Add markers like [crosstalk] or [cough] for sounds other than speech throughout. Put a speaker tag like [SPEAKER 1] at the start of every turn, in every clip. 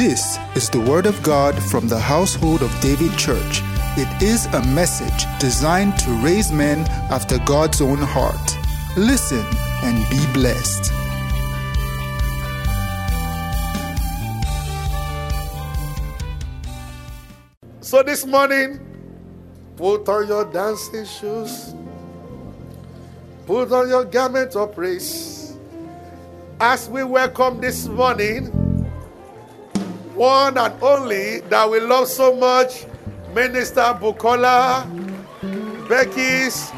[SPEAKER 1] This is the Word of God from the household of David Church. It is a message designed to raise men after God's own heart. Listen and be blessed.
[SPEAKER 2] So this morning, put on your dancing shoes, put on your garment of praise. As we welcome this morning, one and only that we love so much, Minister Bukola Bekes.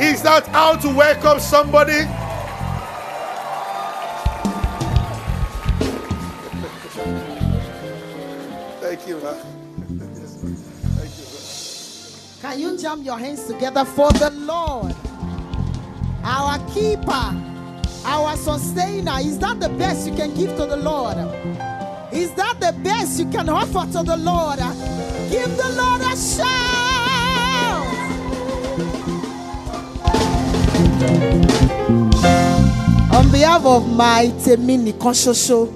[SPEAKER 2] Is that how to welcome somebody? Thank you, man. Thank you, man.
[SPEAKER 3] Can you jump your hands together for the Lord? Our keeper, our sustainer. Is that the best you can give to the Lord? Is that the best you can offer to the Lord? Give the Lord a shout. On behalf of my Temini Konshosho,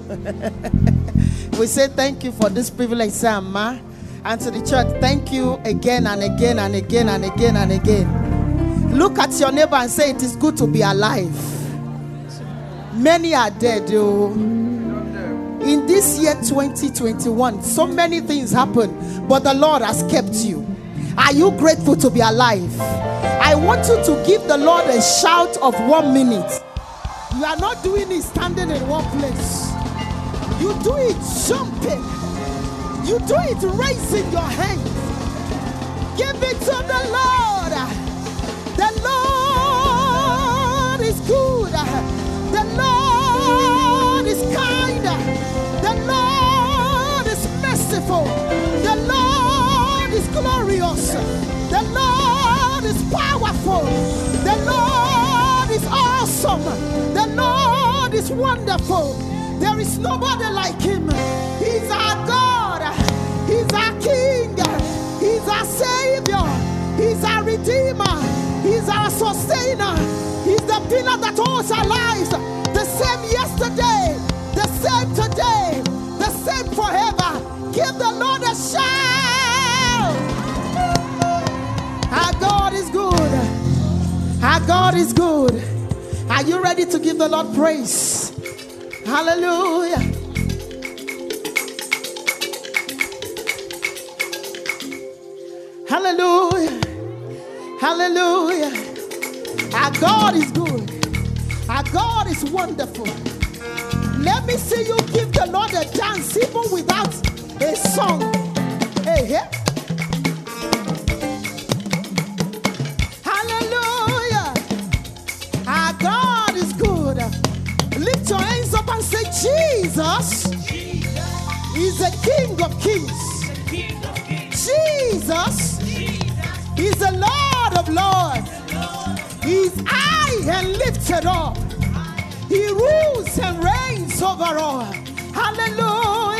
[SPEAKER 3] [laughs] we say thank you for this privilege, Sama. And to the church, thank you again and again and again and again and again. Look at your neighbor and say, It is good to be alive. Many are dead, oh. In this year 2021, so many things happen, but the Lord has kept you. Are you grateful to be alive? I want you to give the Lord a shout of one minute. You are not doing it standing in one place, you do it jumping. You do it raising your hands. Give it to the Lord. The Lord is good. The Lord is kind. The Lord is merciful. The Lord is glorious. The Lord is powerful. The Lord is awesome. The Lord is wonderful. There is nobody like him. He's our God. He's our King. He's our Savior. He's our Redeemer. He's our Sustainer. Pillar that holds our lives. The same yesterday, the same today, the same forever. Give the Lord a shout. Our God is good. Our God is good. Are you ready to give the Lord praise? Hallelujah. Hallelujah. Hallelujah. Our God is good. Our God is wonderful. Let me see you give the Lord a dance even without a song. Hey, hey. Hallelujah. Our God is good. Lift your hands up and say, Jesus is the King of Kings. Jesus is the Lord. He's high and lifted up. He rules and reigns over all. Hallelujah.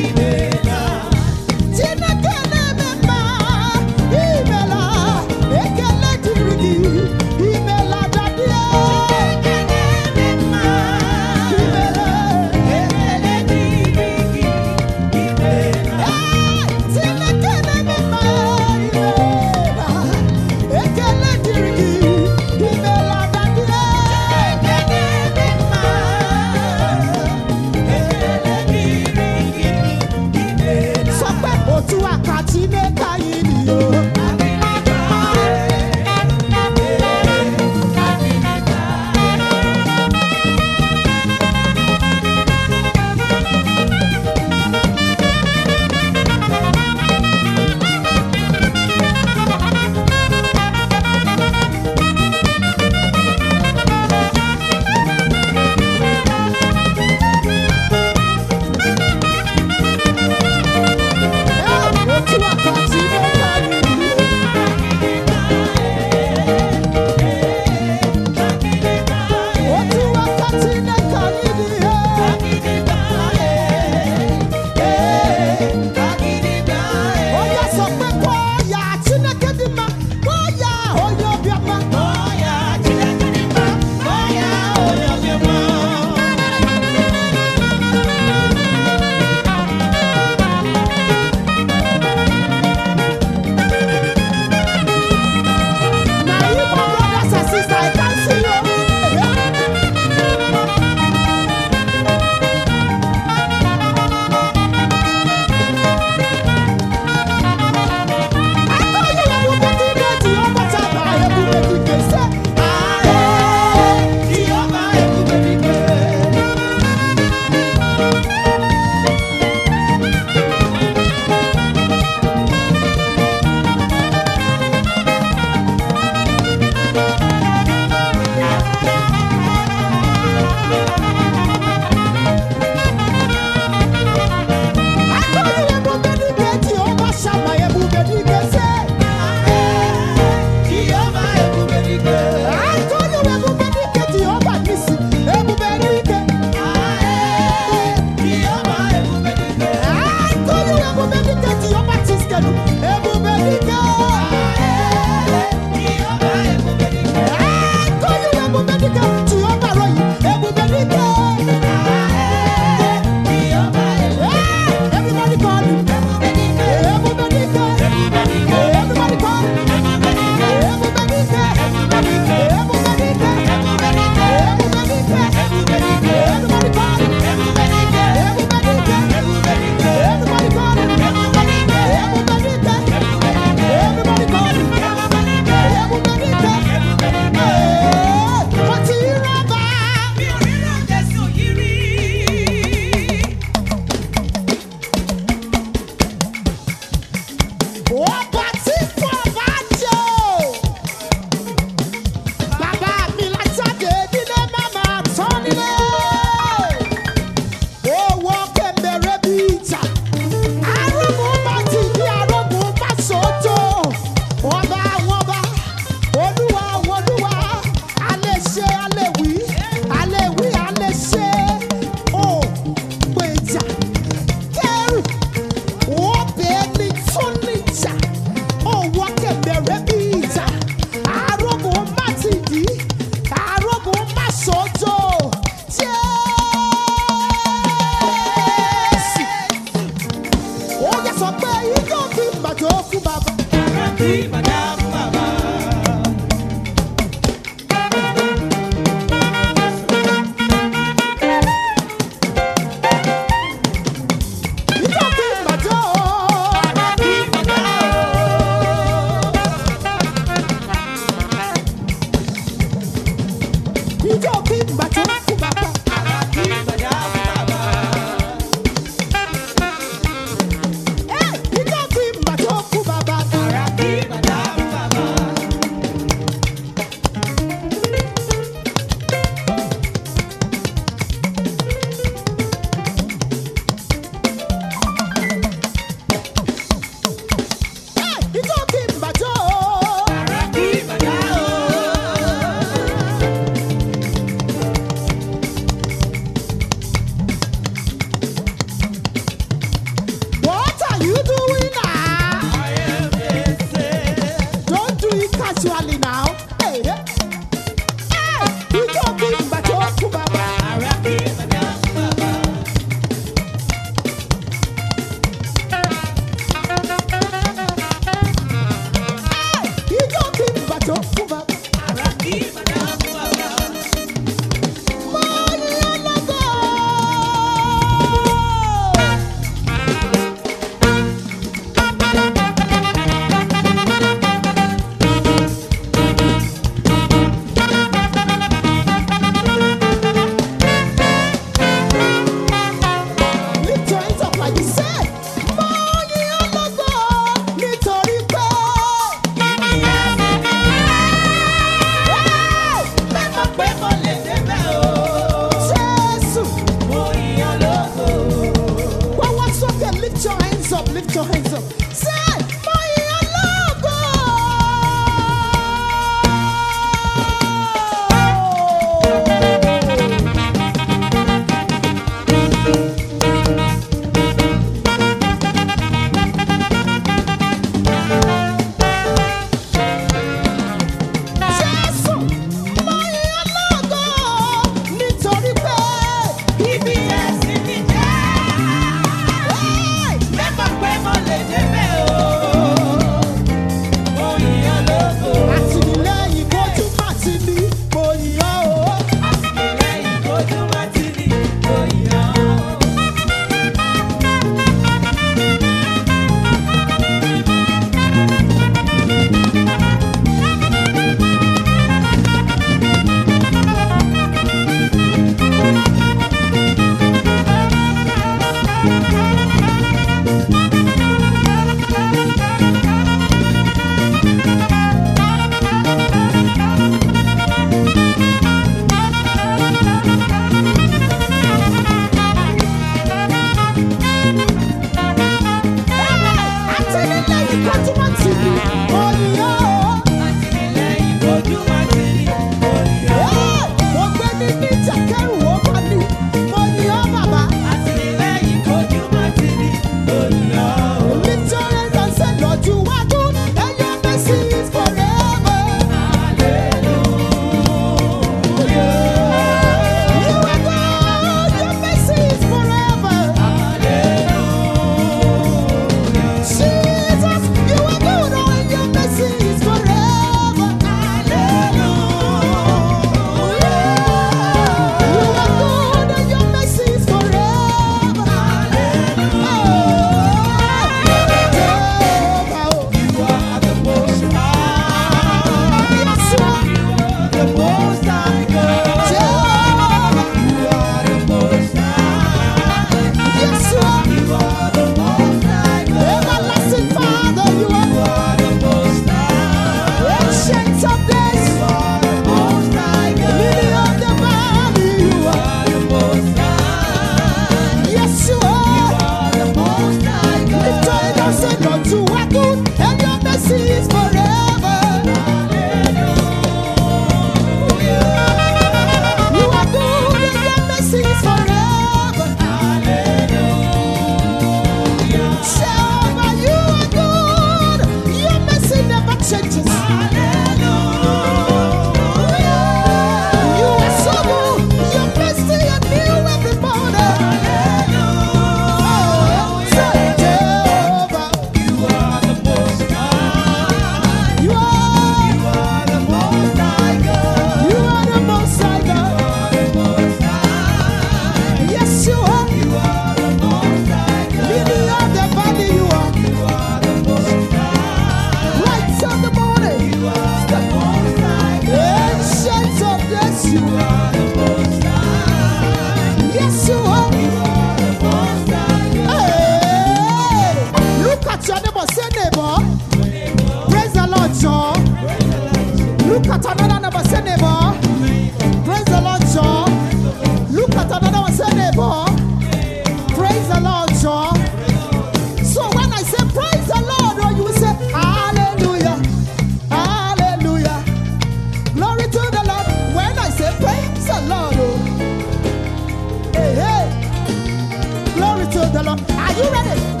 [SPEAKER 3] Are you ready?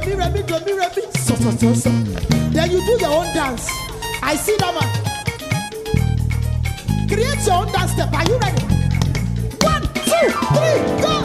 [SPEAKER 3] dobi rebi dobi rebi so so so so. Then you do your own dance. I see that man. Create your own dance step. Are you ready? One two three go.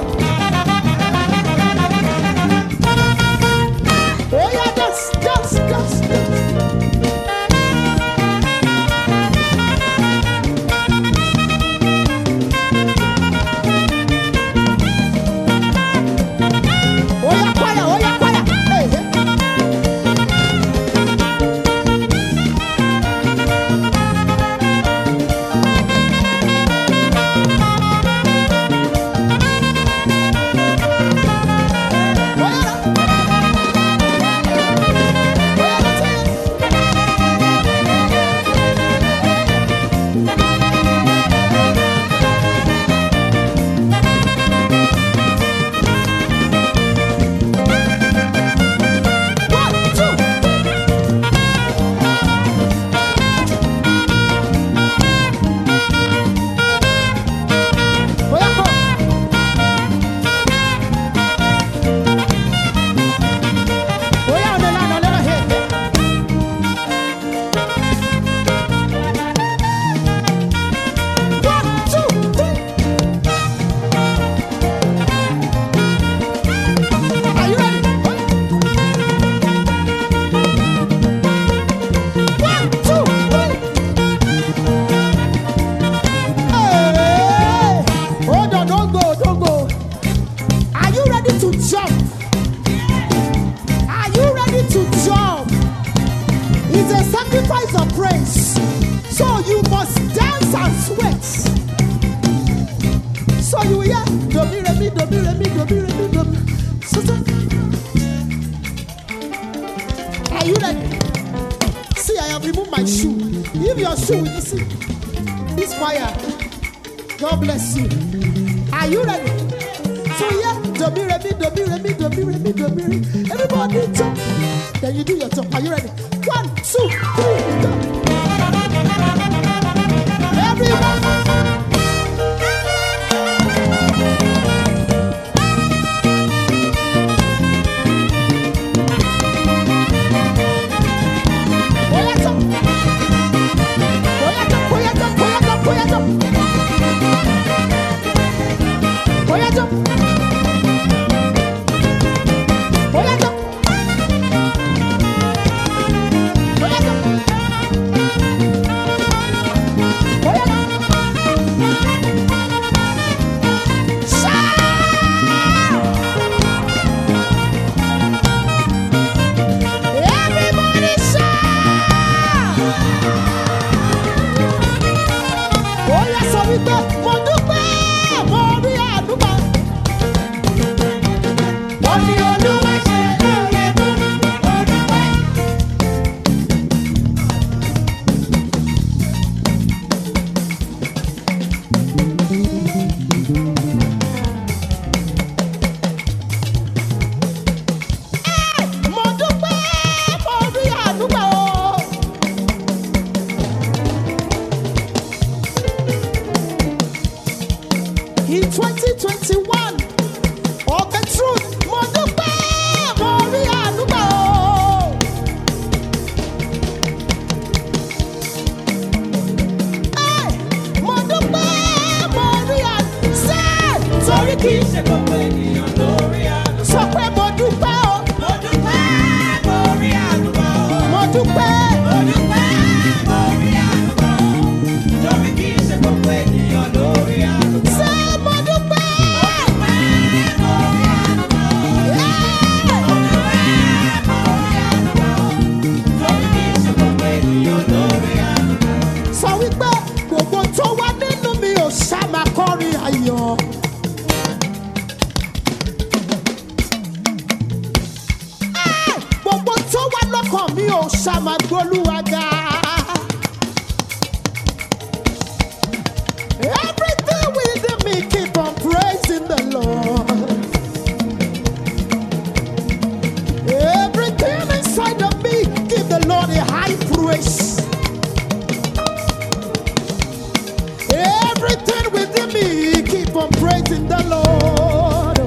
[SPEAKER 3] keep praising the Lord.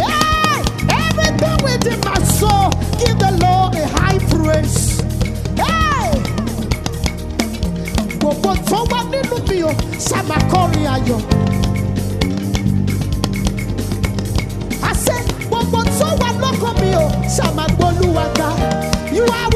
[SPEAKER 3] Hey, everything within my soul, give the Lord a high praise. Hey, gbogbo tó wà nínú mi o, sábà kọrin ayọ̀. I said, gbogbo tó wà lọ́kàn mi o, sábà gbólúwa ga. You are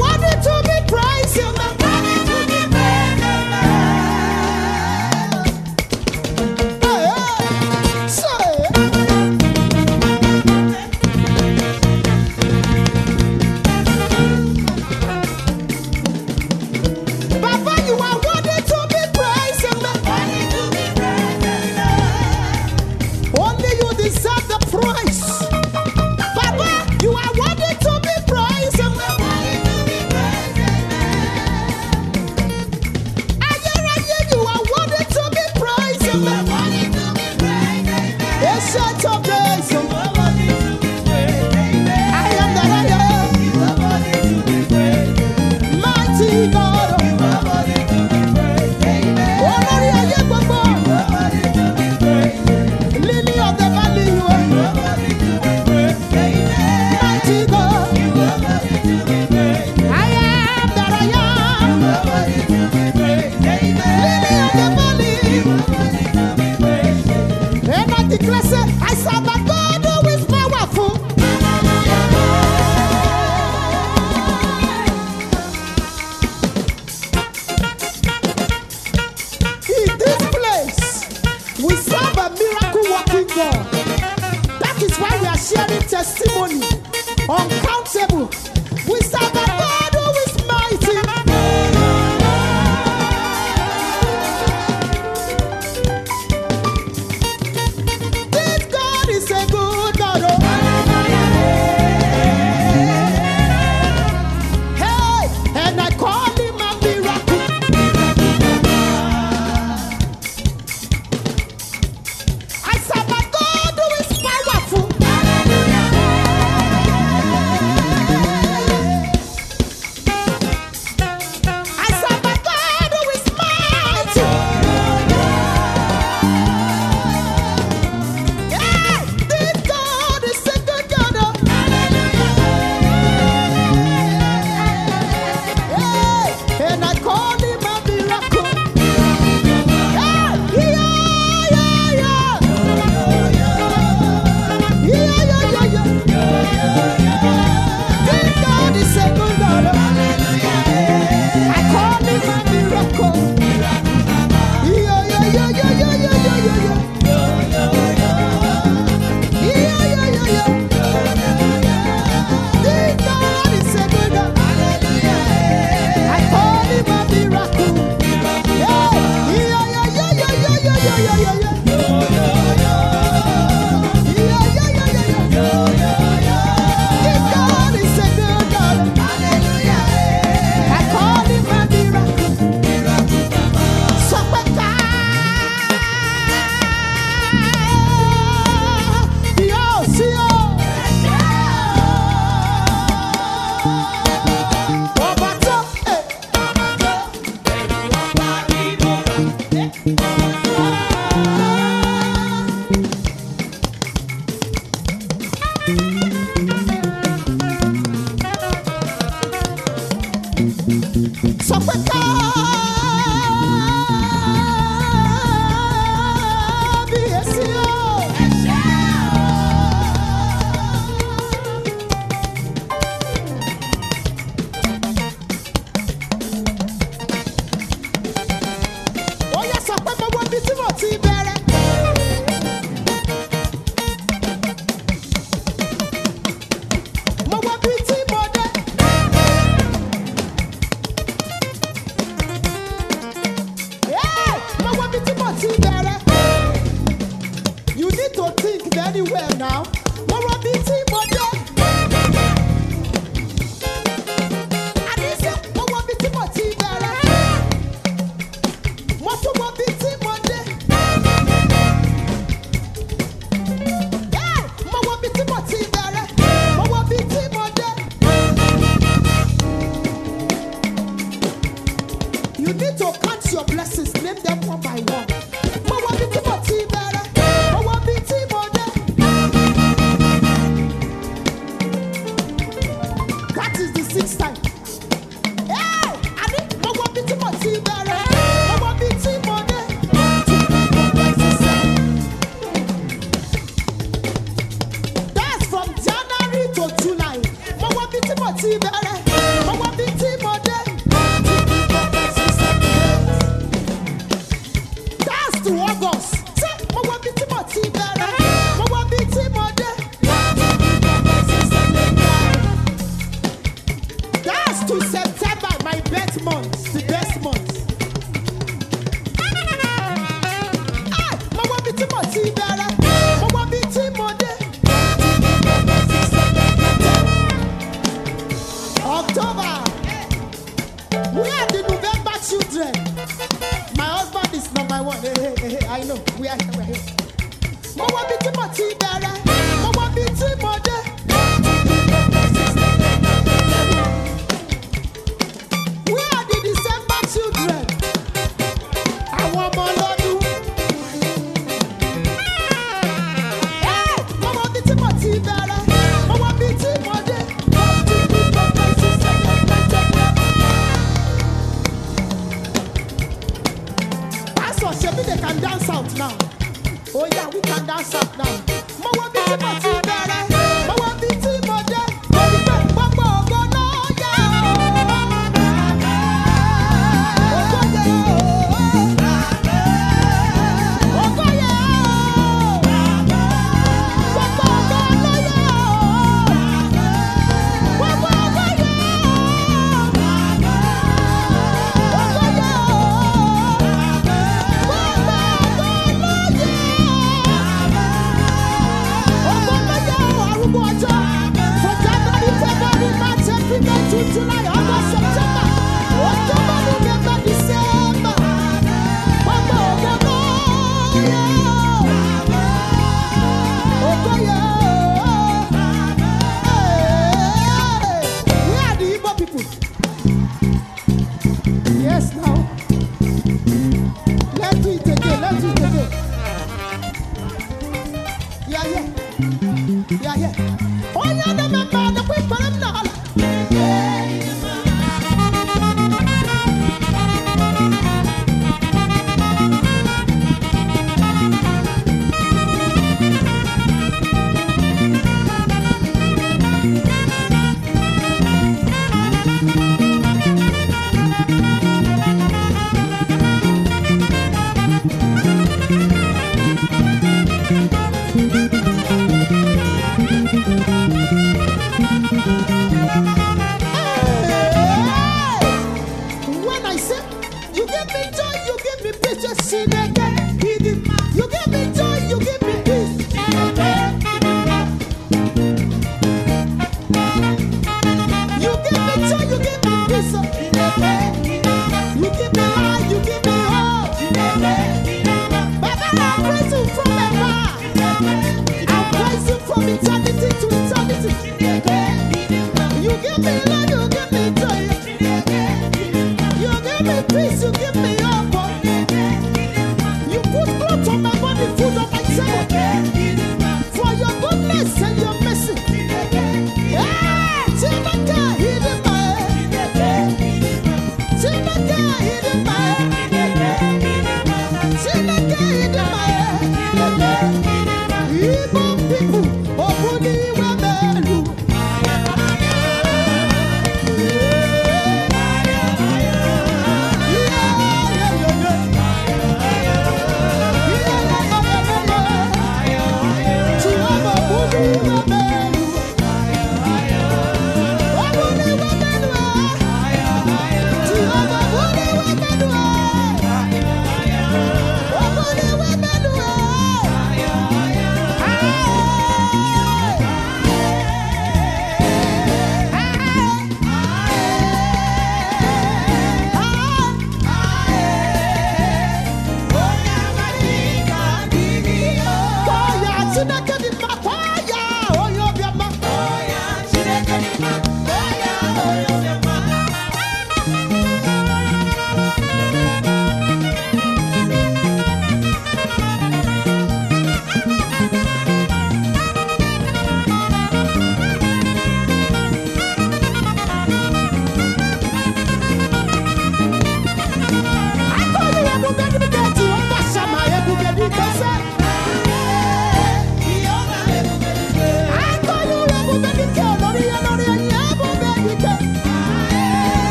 [SPEAKER 3] That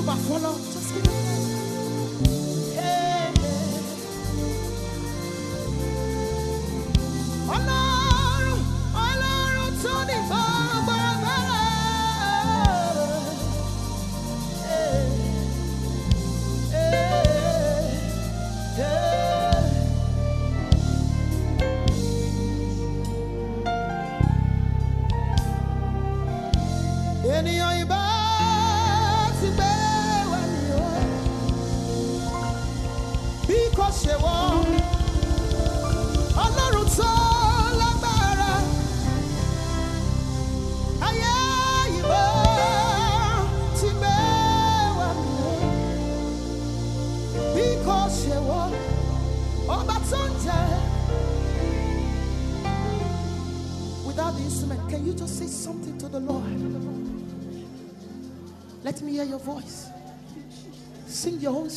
[SPEAKER 3] suba solo.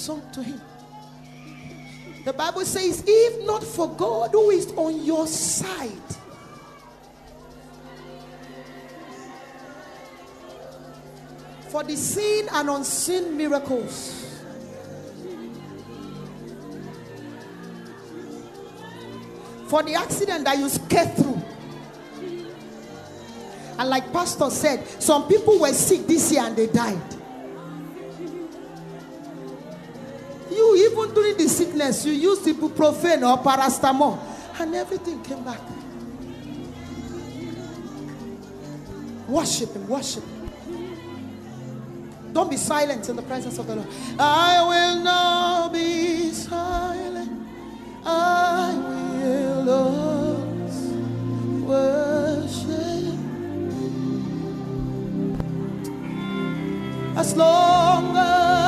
[SPEAKER 3] Song to him. The Bible says, If not for God who is on your side, for the seen and unseen miracles. For the accident that you scared through. And like Pastor said, some people were sick this year and they died. the sickness, you used ibuprofen or paracetamol, and everything came back. Worship Him, worship Him. Don't be silent in the presence of the Lord. I will not be silent. I will always worship. As long as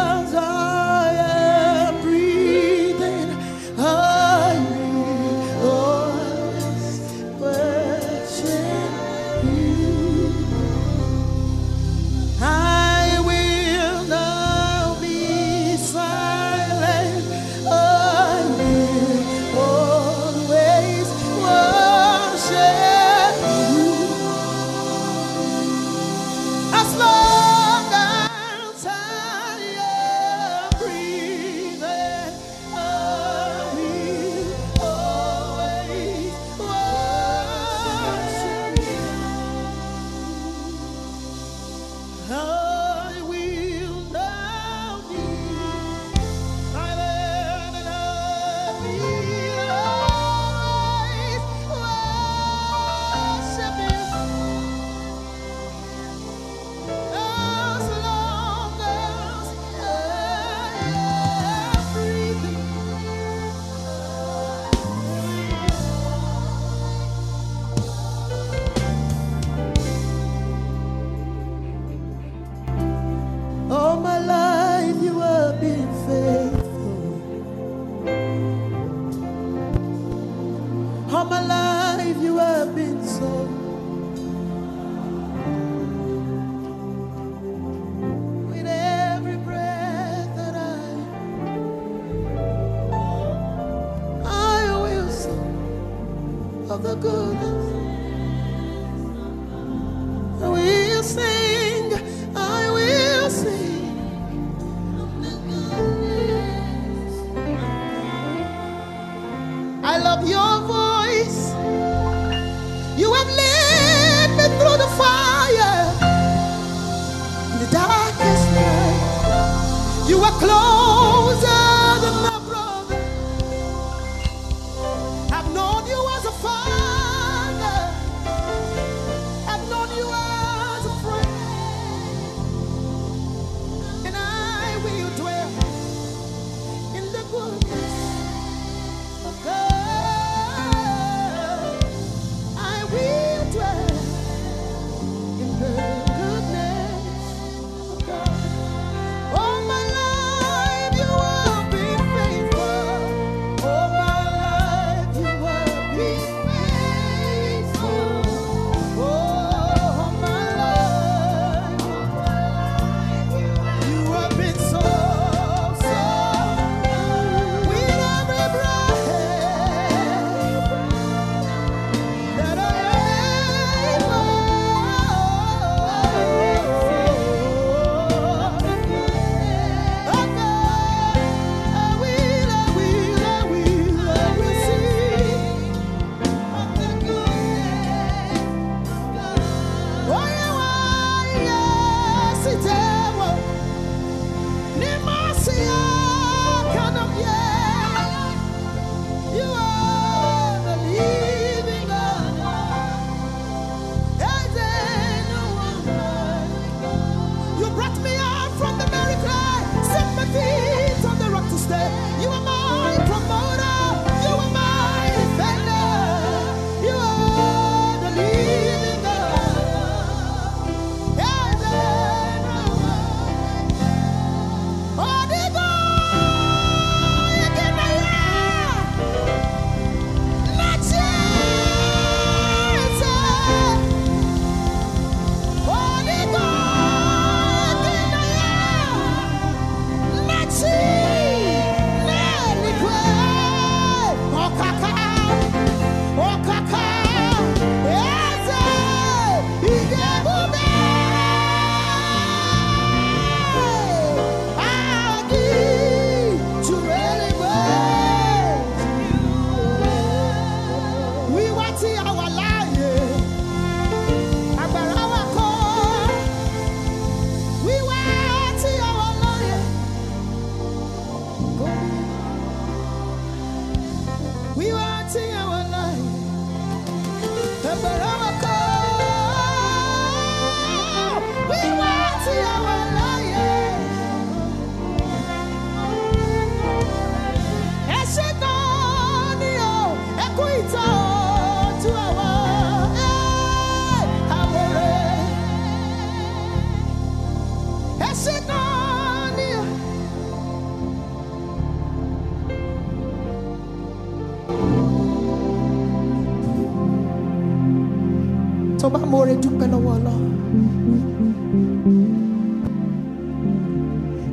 [SPEAKER 3] ọlọ́run.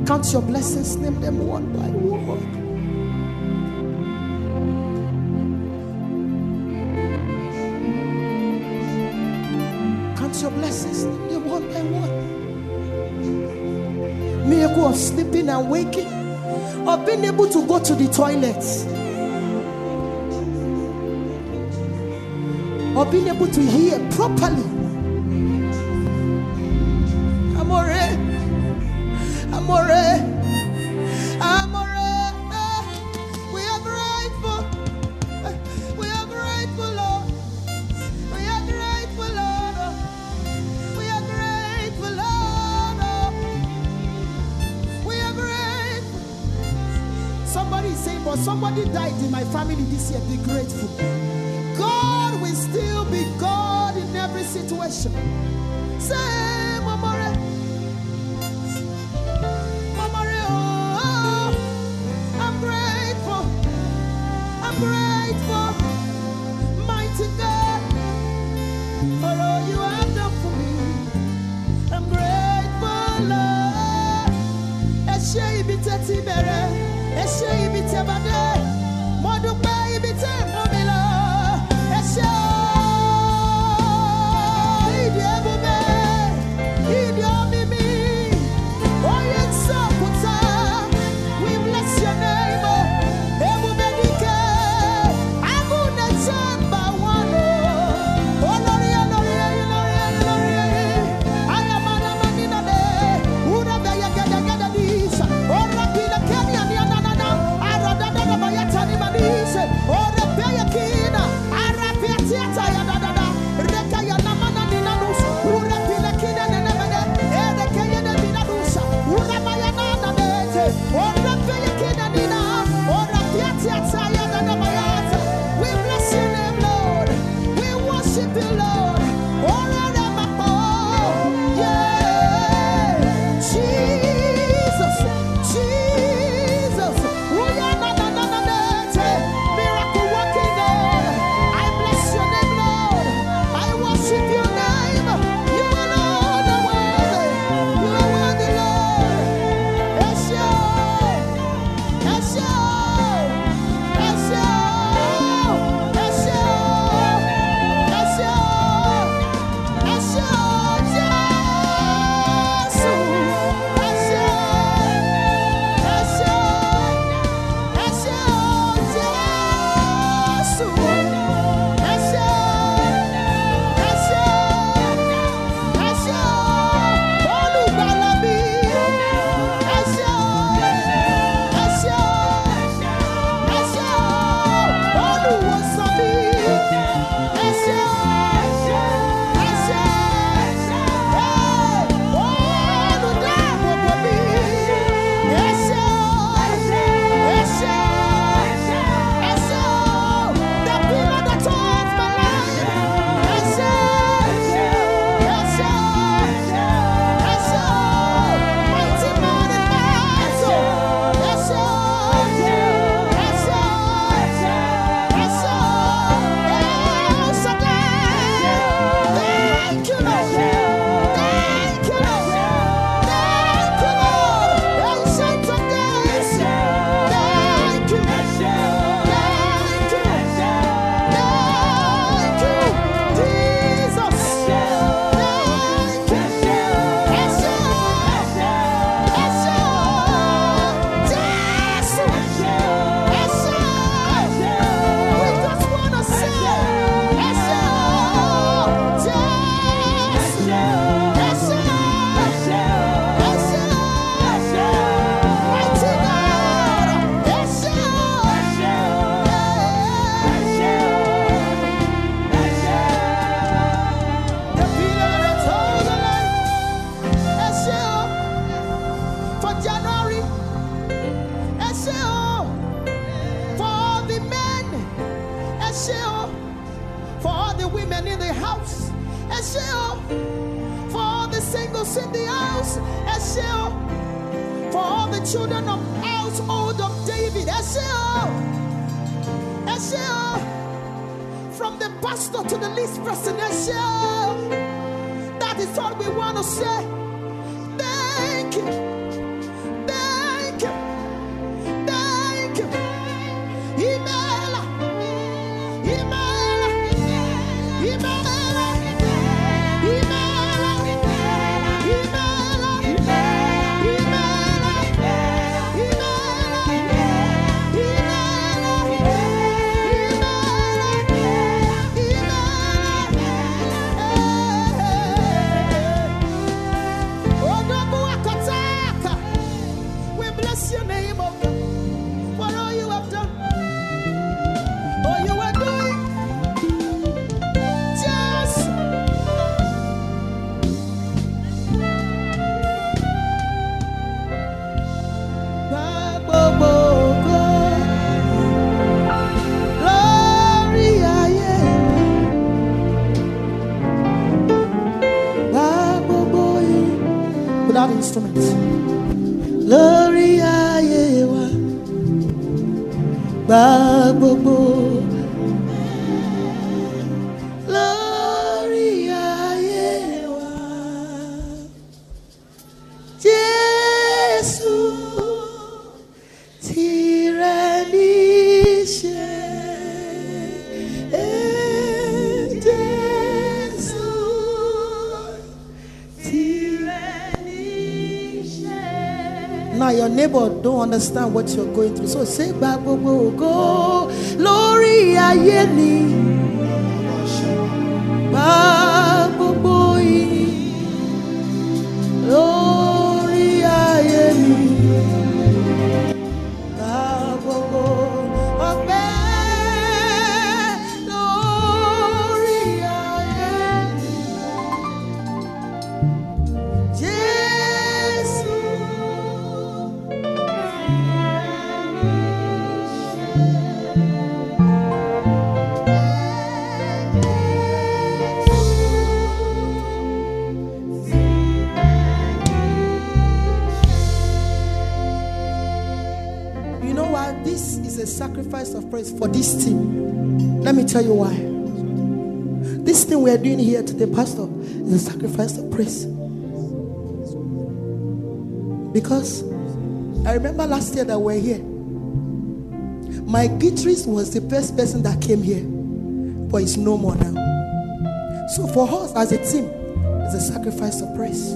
[SPEAKER 3] Count your blessings, name them one by one. Count your blessings, name them one by one. Miracle of sleeping and waking, of being able to go to the toilet, of being able to hear properly. Amore, amore, amore. We are grateful. We are grateful, Lord. We are grateful, Lord. We are grateful, Lord. We are grateful. Somebody is saying, but somebody died in my family this year. Be grateful be God in every situation. Say, Mamore, Mamore, oh, I'm grateful, I'm grateful, mighty God, for all you have done for me. I'm grateful, Lord. Eshe ibi teti eshe ibi tebade. Understand what you're going through. So say gba gbogbo ògo lórí ayé mi. Praise for this team. Let me tell you why. This thing we are doing here today, Pastor, is a sacrifice of praise. Because I remember last year that we were here. My guitarist was the first person that came here, but it's no more now. So for us as a team, it's a sacrifice of praise.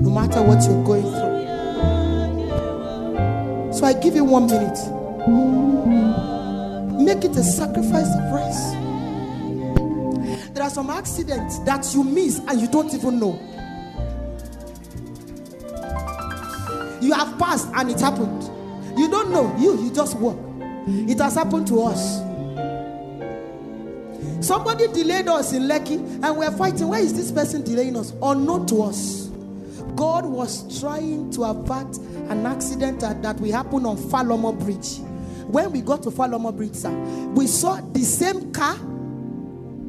[SPEAKER 3] No matter what you're going through. So I give you one minute. Make it a sacrifice of praise. There are some accidents that you miss and you don't even know. You have passed and it happened. You don't know. You you just walk. It has happened to us. Somebody delayed us in Lekki and we're fighting. Why is this person delaying us? Unknown to us. God was trying to avert an accident that, that will happen on Falomo Bridge. When we got to Falomo Bridge, sir, we saw the same car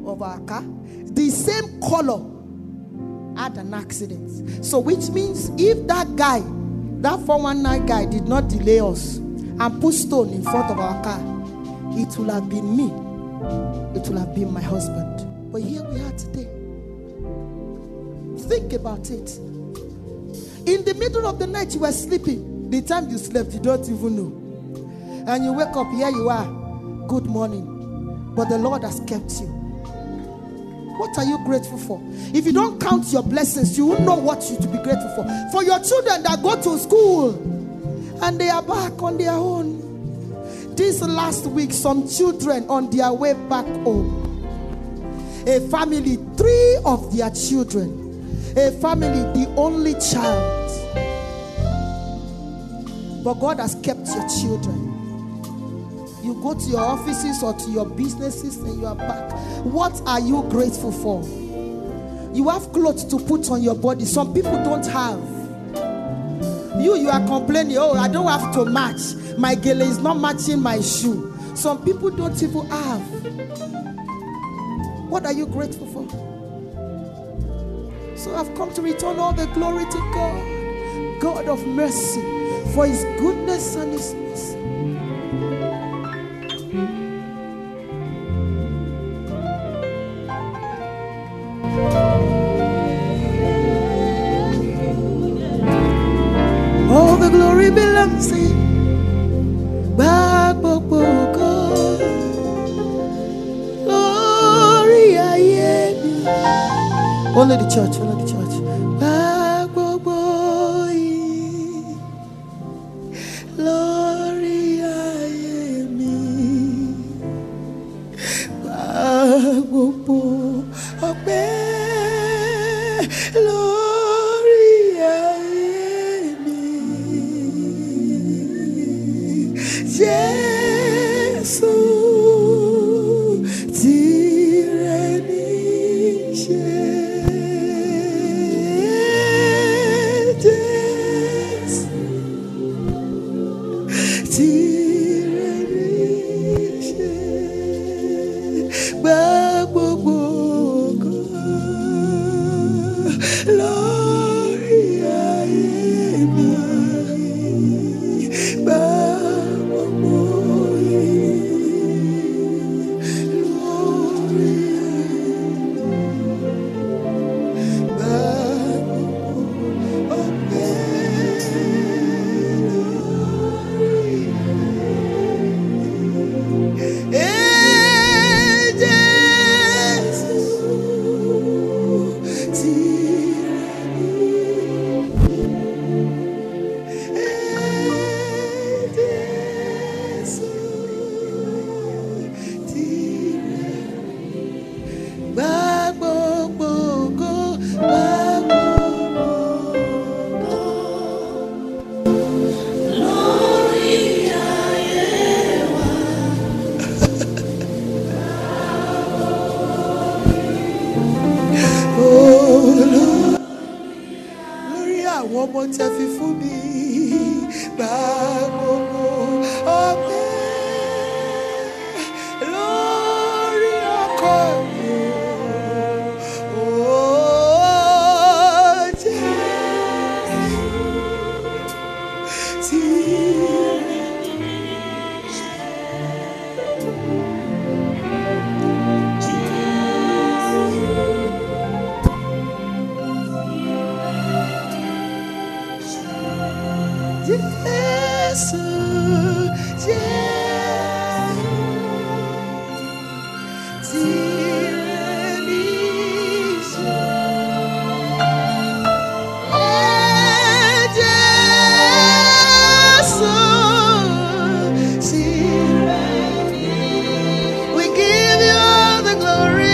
[SPEAKER 3] of our car, the same color had an accident. So, which means if that guy, that 419 guy, did not delay us and put stone in front of our car, it will have been me. It will have been my husband. But here we are today. Think about it. In the middle of the night, you were sleeping. The time you slept, you don't even know. And you wake up, here you are. Good morning. But the Lord has kept you. What are you grateful for? If you don't count your blessings, you won't know what you to be grateful for. For your children that go to school and they are back on their own. This last week, some children on their way back home. A family, three of their children. A family, the only child. But God has kept your children. You go to your offices or to your businesses and you are back. What are you grateful for? You have clothes to put on your body. Some people don't have. You, you are complaining, oh, I don't have to match. My gele is not matching my shoe. Some people don't even have. What are you grateful for? So I've come to return all the glory to God, God of mercy, for his goodness and his mercy. All the glory belongs to you. Only the church, only the church.